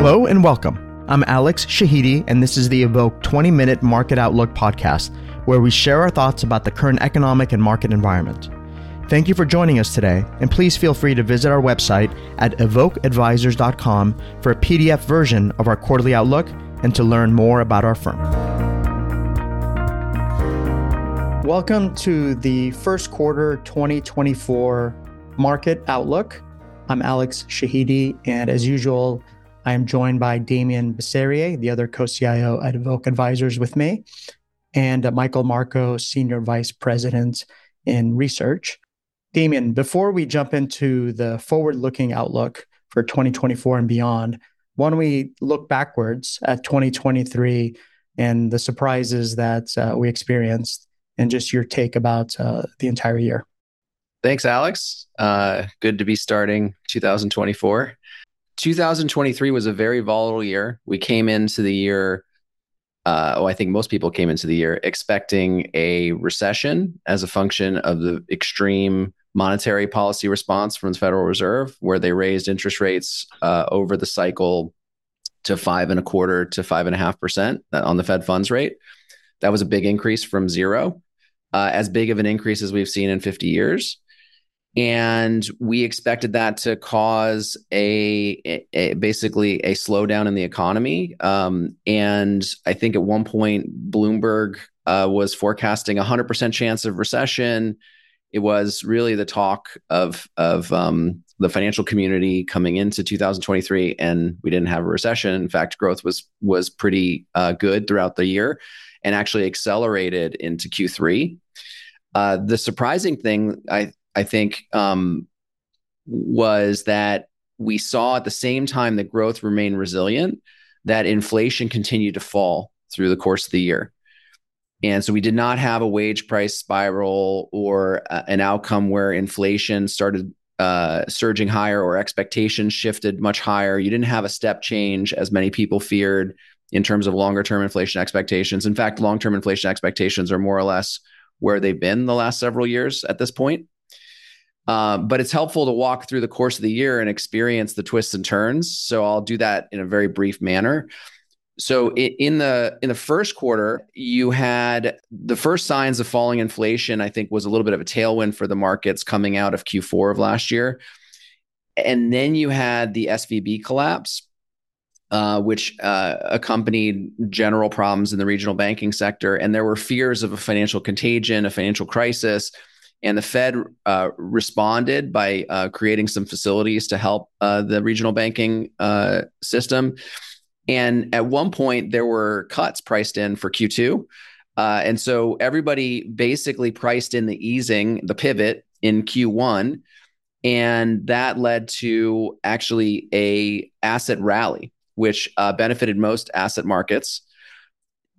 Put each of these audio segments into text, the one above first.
Hello and welcome. I'm Alex Shahidi, and this is the Evoke 20 minute market outlook podcast, where we share our thoughts about the current economic and market environment. Thank you for joining us today, and please feel free to visit our website at evokeadvisors.com for a PDF version of our quarterly outlook and to learn more about our firm. Welcome to the first quarter 2024 market outlook. I'm Alex Shahidi, and as usual, I am joined by Damien Bisserier, the other co-CIO at Evoke Advisors with me, and uh, Michael Marco, Senior Vice President in Research. Damien, before we jump into the forward-looking outlook for 2024 and beyond, why don't we look backwards at 2023 and the surprises that uh, we experienced and just your take about uh, the entire year? Thanks, Alex. Uh, good to be starting 2024. 2023 was a very volatile year. We came into the year, uh, oh, I think most people came into the year expecting a recession as a function of the extreme monetary policy response from the Federal Reserve, where they raised interest rates uh, over the cycle to five and a quarter to five and a half percent on the Fed funds rate. That was a big increase from zero, uh, as big of an increase as we've seen in 50 years and we expected that to cause a, a, a, basically a slowdown in the economy. Um, and I think at one point Bloomberg uh, was forecasting a hundred percent chance of recession. It was really the talk of of um, the financial community coming into 2023, and we didn't have a recession. In fact, growth was was pretty uh, good throughout the year, and actually accelerated into Q3. Uh, the surprising thing I I think, um, was that we saw at the same time that growth remained resilient, that inflation continued to fall through the course of the year. And so we did not have a wage price spiral or uh, an outcome where inflation started uh, surging higher or expectations shifted much higher. You didn't have a step change as many people feared in terms of longer term inflation expectations. In fact, long term inflation expectations are more or less where they've been the last several years at this point. Uh, but it's helpful to walk through the course of the year and experience the twists and turns. So I'll do that in a very brief manner. So in the in the first quarter, you had the first signs of falling inflation. I think was a little bit of a tailwind for the markets coming out of Q4 of last year, and then you had the SVB collapse, uh, which uh, accompanied general problems in the regional banking sector, and there were fears of a financial contagion, a financial crisis and the Fed uh, responded by uh, creating some facilities to help uh, the regional banking uh, system. And at one point, there were cuts priced in for Q2. Uh, and so everybody basically priced in the easing, the pivot in Q1. And that led to actually a asset rally, which uh, benefited most asset markets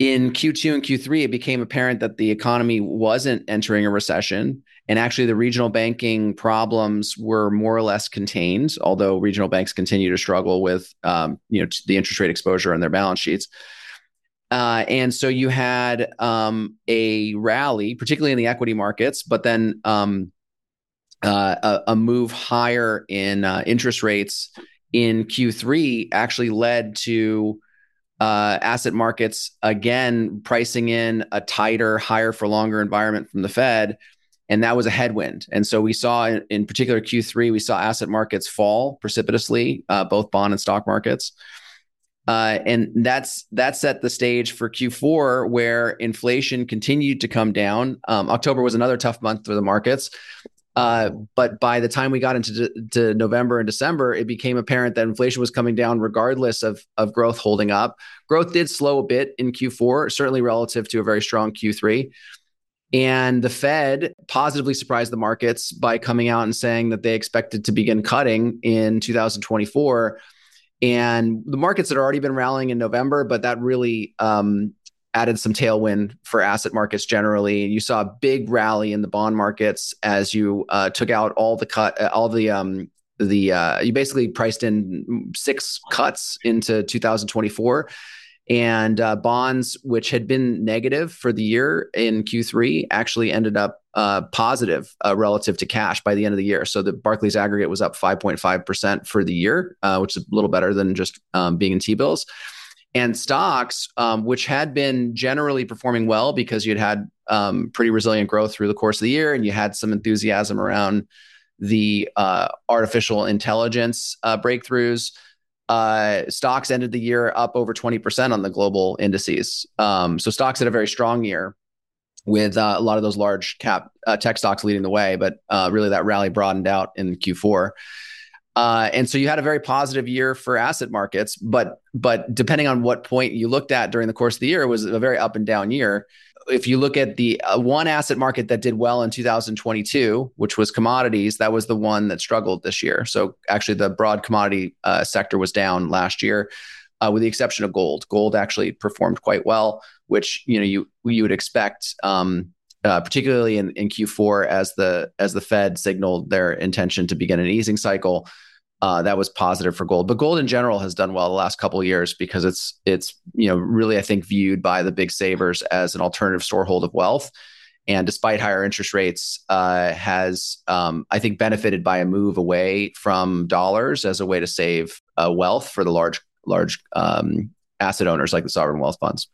in Q2 and Q3, it became apparent that the economy wasn't entering a recession. And actually, the regional banking problems were more or less contained, although regional banks continue to struggle with um, you know, the interest rate exposure on their balance sheets. Uh, and so you had um, a rally, particularly in the equity markets, but then um, uh, a, a, move higher in uh, interest rates in Q3 actually led to uh, asset markets again pricing in a tighter, higher for longer environment from the Fed, and that was a headwind. And so we saw, in, in particular, Q3, we saw asset markets fall precipitously, uh, both bond and stock markets. Uh, and that's that set the stage for Q4, where inflation continued to come down. Um, October was another tough month for the markets. Uh, but by the time we got into to November and December, it became apparent that inflation was coming down regardless of, of growth holding up. Growth did slow a bit in Q4, certainly relative to a very strong Q3. And the Fed positively surprised the markets by coming out and saying that they expected to begin cutting in 2024. And the markets had already been rallying in November, but that really um, added some tailwind for asset markets generally. You saw a big rally in the bond markets as you uh, took out all the cut, uh, all the um, the uh, you basically priced in six cuts into 2024. And uh, bonds, which had been negative for the year in Q3, actually ended up uh, positive uh, relative to cash by the end of the year. So the Barclays aggregate was up 5.5% for the year, which is a little better than just um, being in T bills. And stocks, um, which had been generally performing well because you'd had um, pretty resilient growth through the course of the year and you had some enthusiasm around the uh, artificial intelligence uh, breakthroughs. Uh, stocks ended the year up over 20% on the global indices. Um, so stocks had a very strong year with uh, a lot of those large cap uh, tech stocks leading the way, but uh, really that rally broadened out in Q4. Uh, and so you had a very positive year for asset markets, but but depending on what point you looked at during the course of the year, it was a very up and down year. If you look at the uh, one asset market that did well in 2022, which was commodities, that was the one that struggled this year. So actually, the broad commodity uh, sector was down last year, uh, with the exception of gold. Gold actually performed quite well, which you know you you would expect. Um, uh, particularly in, in Q4 as the as the Fed signaled their intention to begin an easing cycle. Uh, that was positive for gold, but gold in general has done well the last couple of years because it's it's you know really I think viewed by the big savers as an alternative storehold of wealth, and despite higher interest rates, uh, has um, I think benefited by a move away from dollars as a way to save uh, wealth for the large large um, asset owners like the sovereign wealth funds.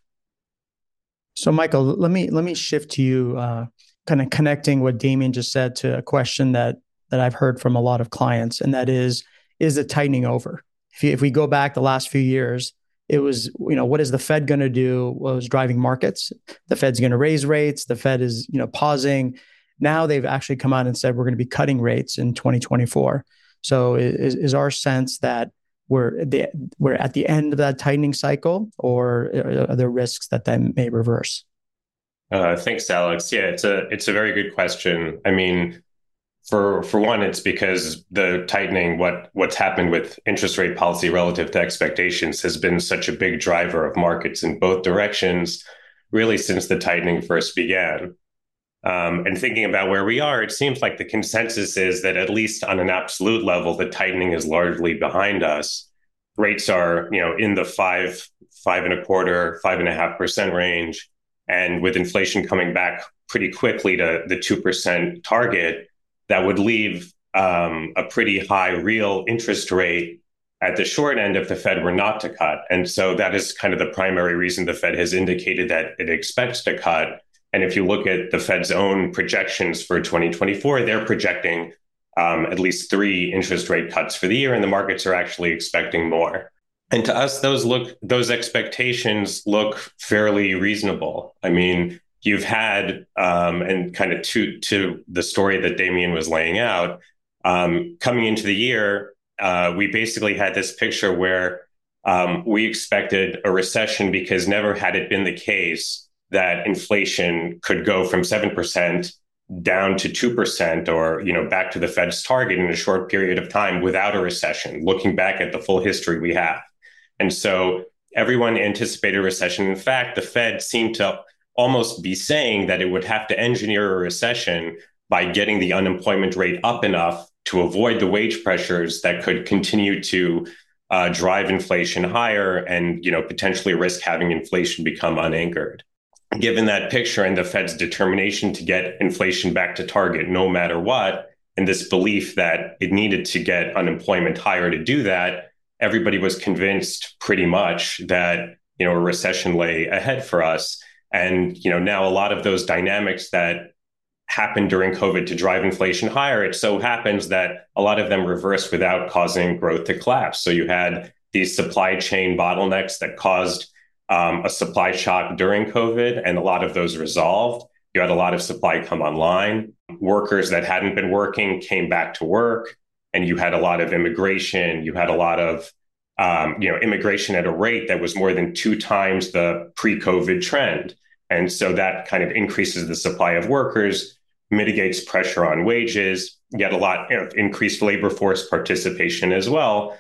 So, Michael, let me let me shift to you, uh, kind of connecting what Damien just said to a question that that I've heard from a lot of clients, and that is, is the tightening over? If, you, if we go back the last few years, it was, you know, what is the Fed going to do? What was driving markets? The Fed's going to raise rates. The Fed is, you know, pausing. Now they've actually come out and said we're going to be cutting rates in 2024. So, is, is our sense that we're the, we're at the end of that tightening cycle, or are there risks that that may reverse? Uh, thanks, Alex. Yeah, it's a it's a very good question. I mean, for for one, it's because the tightening, what what's happened with interest rate policy relative to expectations, has been such a big driver of markets in both directions, really since the tightening first began. Um, and thinking about where we are, it seems like the consensus is that at least on an absolute level, the tightening is largely behind us. Rates are, you know, in the five, five and a quarter, five and a half percent range, and with inflation coming back pretty quickly to the two percent target, that would leave um, a pretty high real interest rate at the short end if the Fed were not to cut. And so that is kind of the primary reason the Fed has indicated that it expects to cut and if you look at the Fed's own projections for 2024, they're projecting um, at least three interest rate cuts for the year, and the markets are actually expecting more. And to us, those look those expectations look fairly reasonable. I mean, you've had um, and kind of to to the story that Damien was laying out um, coming into the year, uh, we basically had this picture where um, we expected a recession because never had it been the case that inflation could go from 7% down to 2% or you know back to the Fed's target in a short period of time without a recession looking back at the full history we have. And so everyone anticipated a recession. In fact, the Fed seemed to almost be saying that it would have to engineer a recession by getting the unemployment rate up enough to avoid the wage pressures that could continue to uh, drive inflation higher and you know potentially risk having inflation become unanchored given that picture and the Fed's determination to get inflation back to target no matter what, and this belief that it needed to get unemployment higher to do that, everybody was convinced pretty much that you know a recession lay ahead for us. And you know now a lot of those dynamics that happened during COVID to drive inflation higher, it so happens that a lot of them reversed without causing growth to collapse. So you had these supply chain bottlenecks that caused um, a supply shock during COVID, and a lot of those resolved. You had a lot of supply come online. Workers that hadn't been working came back to work, and you had a lot of immigration. You had a lot of um, you know immigration at a rate that was more than two times the pre-COVID trend, and so that kind of increases the supply of workers, mitigates pressure on wages. Had a lot of increased labor force participation as well.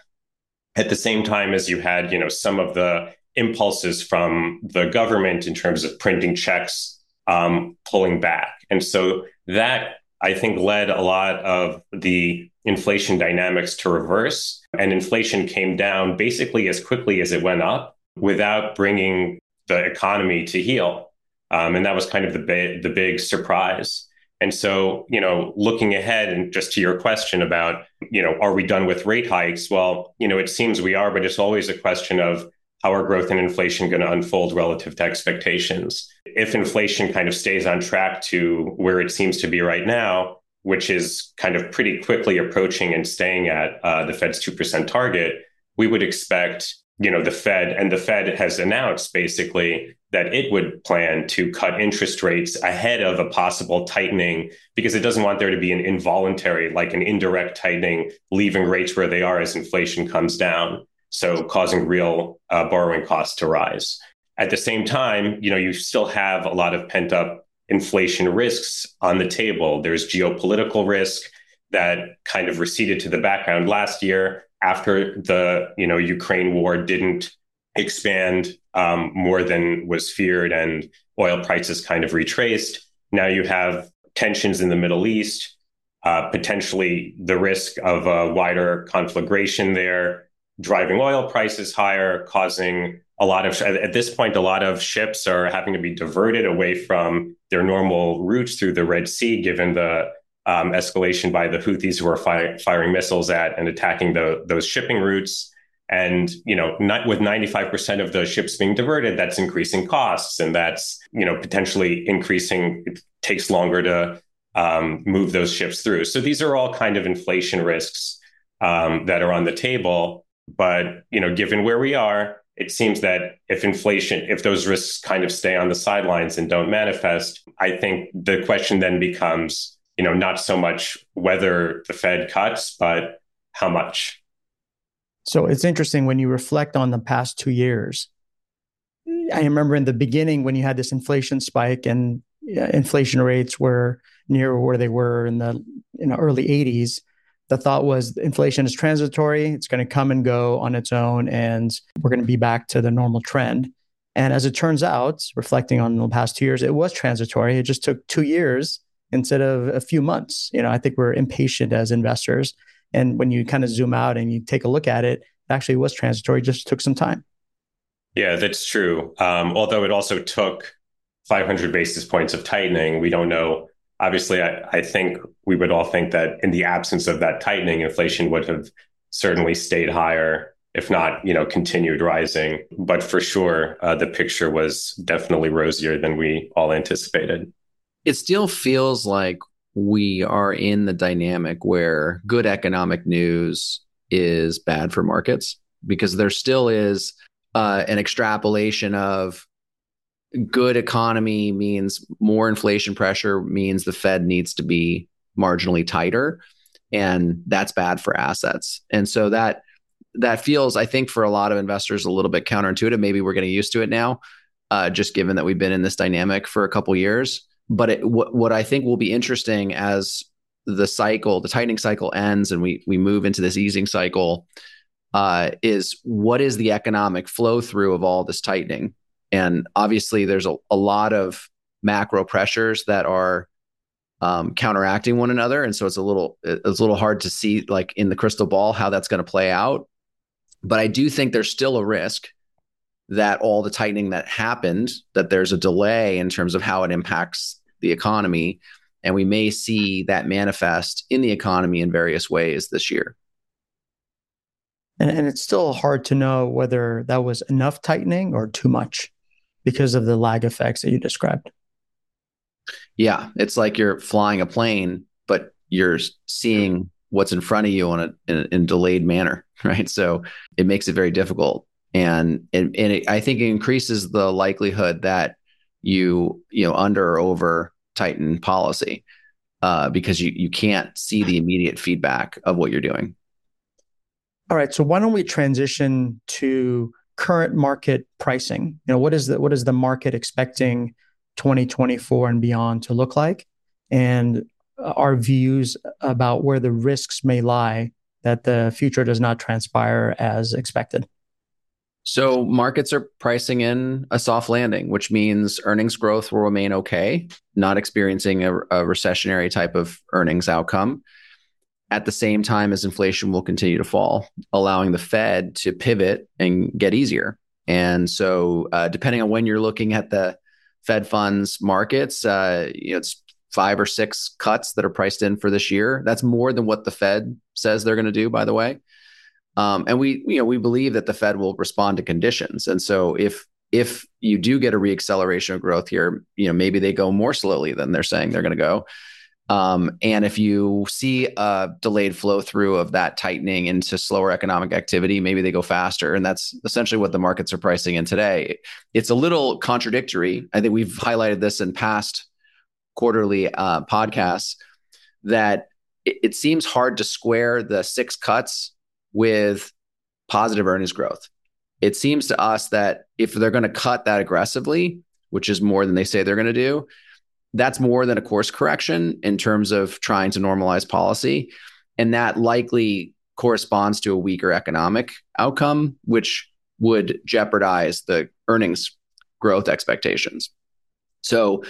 At the same time as you had, you know, some of the impulses from the government in terms of printing checks um, pulling back. And so that I think led a lot of the inflation dynamics to reverse. And inflation came down basically as quickly as it went up. without bringing the economy to heel. Um, and that was kind of the, the big surprise. And so, you know, looking ahead and just to your question about, you know, are we done with rate hikes? Well, you know, it seems we are, but it's always a question of how are growth and inflation going to unfold relative to expectations? If inflation kind of stays on track to where it seems to be right now, which is kind of pretty quickly approaching and staying at uh, the Fed's 2% target, we would expect you know the fed and the fed has announced basically that it would plan to cut interest rates ahead of a possible tightening because it doesn't want there to be an involuntary like an indirect tightening leaving rates where they are as inflation comes down so causing real uh, borrowing costs to rise. At the same time you know you still have a lot of pent up inflation risks on the table. There's geopolitical risk that kind of receded to the background last year after the you know Ukraine war didn't expand um, more than was feared, and oil prices kind of retraced. Now you have tensions in the Middle East, uh, potentially the risk of a wider conflagration there, driving oil prices higher, causing a lot of at this point a lot of ships are having to be diverted away from their normal routes through the Red Sea, given the um, escalation by the Houthis who are fi- firing missiles at and attacking the, those shipping routes. And you know, not, with 95% of the ships being diverted, that's increasing costs, and that's you know potentially increasing. It takes longer to um, move those ships through. So these are all kind of inflation risks um, that are on the table. But you know, given where we are, it seems that if inflation, if those risks kind of stay on the sidelines and don't manifest, I think the question then becomes you know, not so much whether the Fed cuts, but how much. So it's interesting when you reflect on the past two years. I remember in the beginning when you had this inflation spike and inflation rates were near where they were in the know, early 80s. The thought was inflation is transitory, it's going to come and go on its own, and we're going to be back to the normal trend. And as it turns out, reflecting on the past two years, it was transitory. It just took two years instead of a few months. You know, I think we're impatient as investors. And when you kind of zoom out and you take a look at it, it actually was transitory, just took some time. Yeah, that's true. Um, although it also took 500 basis points of tightening, we don't know. Obviously, I, I think we would all think that in the absence of that tightening, inflation would have certainly stayed higher, if not, you know, continued rising. But for sure, uh, the picture was definitely rosier than we all anticipated it still feels like we are in the dynamic where good economic news is bad for markets because there still is uh, an extrapolation of good economy means more inflation pressure means the Fed needs to be marginally tighter, and that's bad for assets. And so that that feels, I think, for a lot of investors, a little bit counterintuitive. Maybe we're getting used to it now, uh, just given that we've been in this dynamic for a couple years. But it, what, what I think will be interesting as the cycle, the tightening cycle ends and we we move into this easing cycle, uh, is what is the economic flow through of all this tightening? And obviously, there's a, a lot of macro pressures that are um, counteracting one another, and so it's a little it's a little hard to see like in the crystal ball how that's going to play out. But I do think there's still a risk that all the tightening that happened, that there's a delay in terms of how it impacts the economy. And we may see that manifest in the economy in various ways this year. And, and it's still hard to know whether that was enough tightening or too much because of the lag effects that you described. Yeah, it's like you're flying a plane, but you're seeing what's in front of you on a, in, in a delayed manner, right? So it makes it very difficult and and, and it, I think it increases the likelihood that you you know under or over tighten policy uh, because you you can't see the immediate feedback of what you're doing. All right, so why don't we transition to current market pricing? You know, what is the what is the market expecting 2024 and beyond to look like, and our views about where the risks may lie that the future does not transpire as expected. So markets are pricing in a soft landing, which means earnings growth will remain okay, not experiencing a, a, recessionary type of earnings outcome. At the same time as inflation will continue to fall, allowing the Fed to pivot and get easier. And so, uh, depending on when you're looking at the Fed funds markets, uh, you know, it's five or six cuts that are priced in for this year. That's more than what the Fed says they're going to do, by the way. Um, and we, you know, we believe that the Fed will respond to conditions. And so, if if you do get a reacceleration of growth here, you know, maybe they go more slowly than they're saying they're going to go. Um, and if you see a delayed flow through of that tightening into slower economic activity, maybe they go faster. And that's essentially what the markets are pricing in today. It's a little contradictory. I think we've highlighted this in past quarterly uh, podcasts that it, it seems hard to square the six cuts with positive earnings growth. It seems to us that if they're going to cut that aggressively, which is more than they say they're going to do, that's more than a course correction in terms of trying to normalize policy. And that likely corresponds to a weaker economic outcome, which would jeopardize the earnings growth expectations. So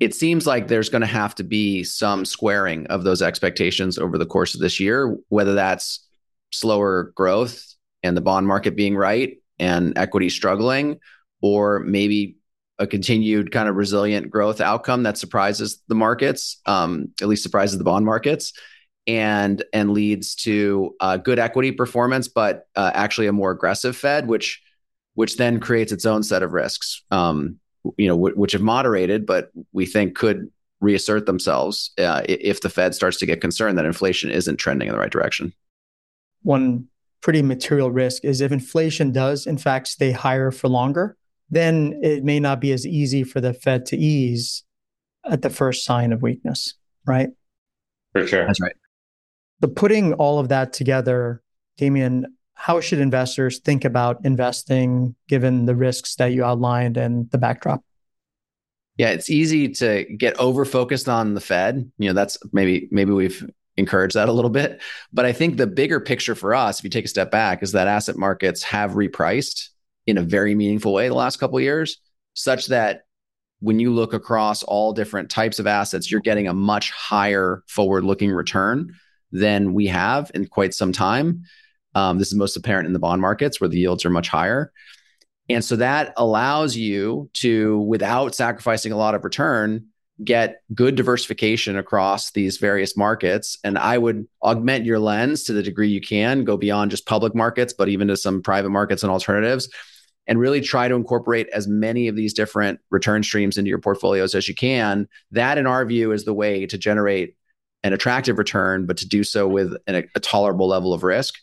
it seems like there's going to have to be some squaring of those expectations over the course of this year, whether that's slower growth and the bond market being right and equity struggling, or maybe a continued kind of resilient growth outcome that surprises the markets, um, at least surprises the bond markets, and and leads to uh, good equity performance, but uh, actually a more aggressive Fed, which which then creates its own set of risks, um, you know, w- which have moderated, but we think could reassert themselves uh, if the Fed starts to get concerned that inflation isn't trending in the right direction. One pretty material risk is if inflation does in fact stay higher for longer then it may not be as easy for the Fed to ease at the first sign of weakness, right? For sure. That's right. So, putting all of that together, Damien, how should investors think about investing given the risks that you outlined and the backdrop? Yeah, it's easy to get over focused on the Fed. You know, that's maybe maybe we've encouraged that a little bit, but I think the bigger picture for us, if you take a step back, is that asset markets have repriced in a very meaningful way the last couple years, such that when you look across all different types of assets, you're getting a much higher forward looking return than we have in quite some time. Um, this is most apparent in the bond markets where the yields are much higher. And so that allows you to, without sacrificing a lot of return, get good diversification across these various markets. And I would augment your lens to the degree you can, go beyond just public markets, but even to some private markets and alternatives and really try to incorporate as many of these different return streams into your portfolios as you can. That, in our view, is the way to generate an attractive return, but to do so with an, a tolerable level of risk.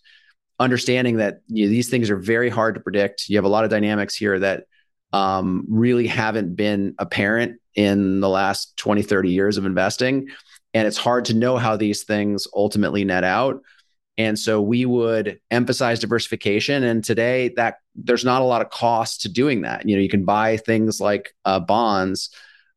Understanding that you know, these things are very hard to predict. You have a lot of dynamics here that um, really haven't been apparent in the last 20, 30 years of investing. And it's hard to know how these things ultimately net out. And so we would emphasize diversification. And today, that there's not a lot of cost to doing that. You know, you can buy things like uh, bonds,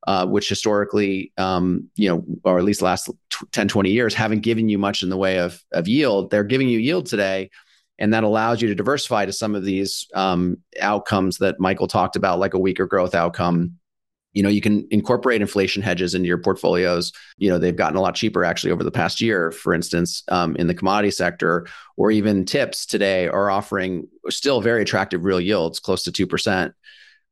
uh, which historically, um, you know, or at least last 10, 20 years, haven't given you much in the way of, of yield. They're giving you yield today. And that allows you to diversify to some of these um, outcomes that Michael talked about, like a weaker growth outcome you know you can incorporate inflation hedges into your portfolios. You know they've gotten a lot cheaper actually over the past year for instance um, in the commodity sector or even tips today are offering still very attractive real yields close to 2%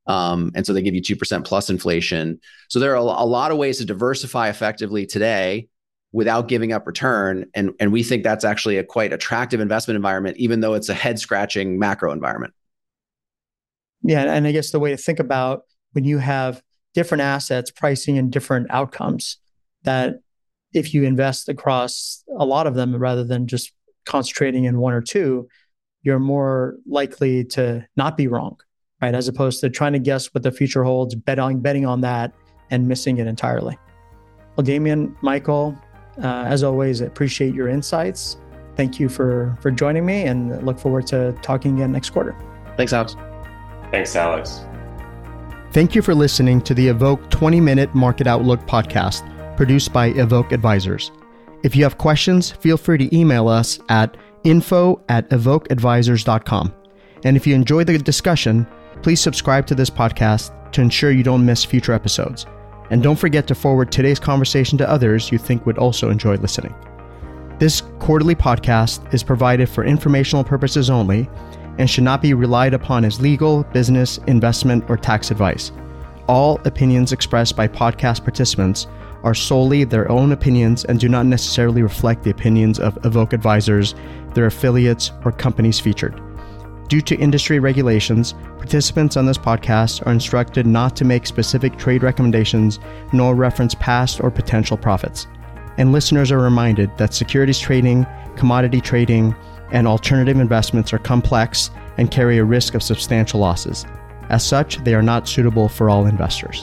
um, and so they give you 2% plus inflation. So there are a, lot of ways to diversify effectively today without giving up return. And, and we think that's actually a quite attractive investment environment even though it's a head scratching macro environment. Yeah and i guess the way to think about when you have different assets pricing and different outcomes that if you invest across a lot of them rather than just concentrating in one or two, you're more likely to not be wrong, right? As opposed to trying to guess what the future holds, betting, betting on that and missing it entirely. Well, Damien, Michael, uh, as always, I appreciate your insights. Thank you for for joining me and look forward to talking again next quarter. Thanks, Alex. Thanks, Alex. Thank you for listening to the Evoke 20 Minute Market Outlook podcast produced by Evoke Advisors. If you have questions, feel free to email us at info at evokeadvisors.com. And if you enjoy the discussion, please subscribe to this podcast to ensure you don't miss future episodes. And don't forget to forward today's conversation to others you think would also enjoy listening. This quarterly podcast is provided for informational purposes only and should not be relied upon as legal, business, investment, or tax advice. All opinions expressed by podcast participants are solely their own opinions and do not necessarily reflect the opinions of Evoke Advisors, their affiliates, or companies featured. Due to industry regulations, participants on this podcast are instructed not to make specific trade recommendations nor reference past or potential profits. And listeners are reminded that securities trading, commodity trading, and alternative investments are complex and carry a risk of substantial losses. As such, they are not suitable for all investors.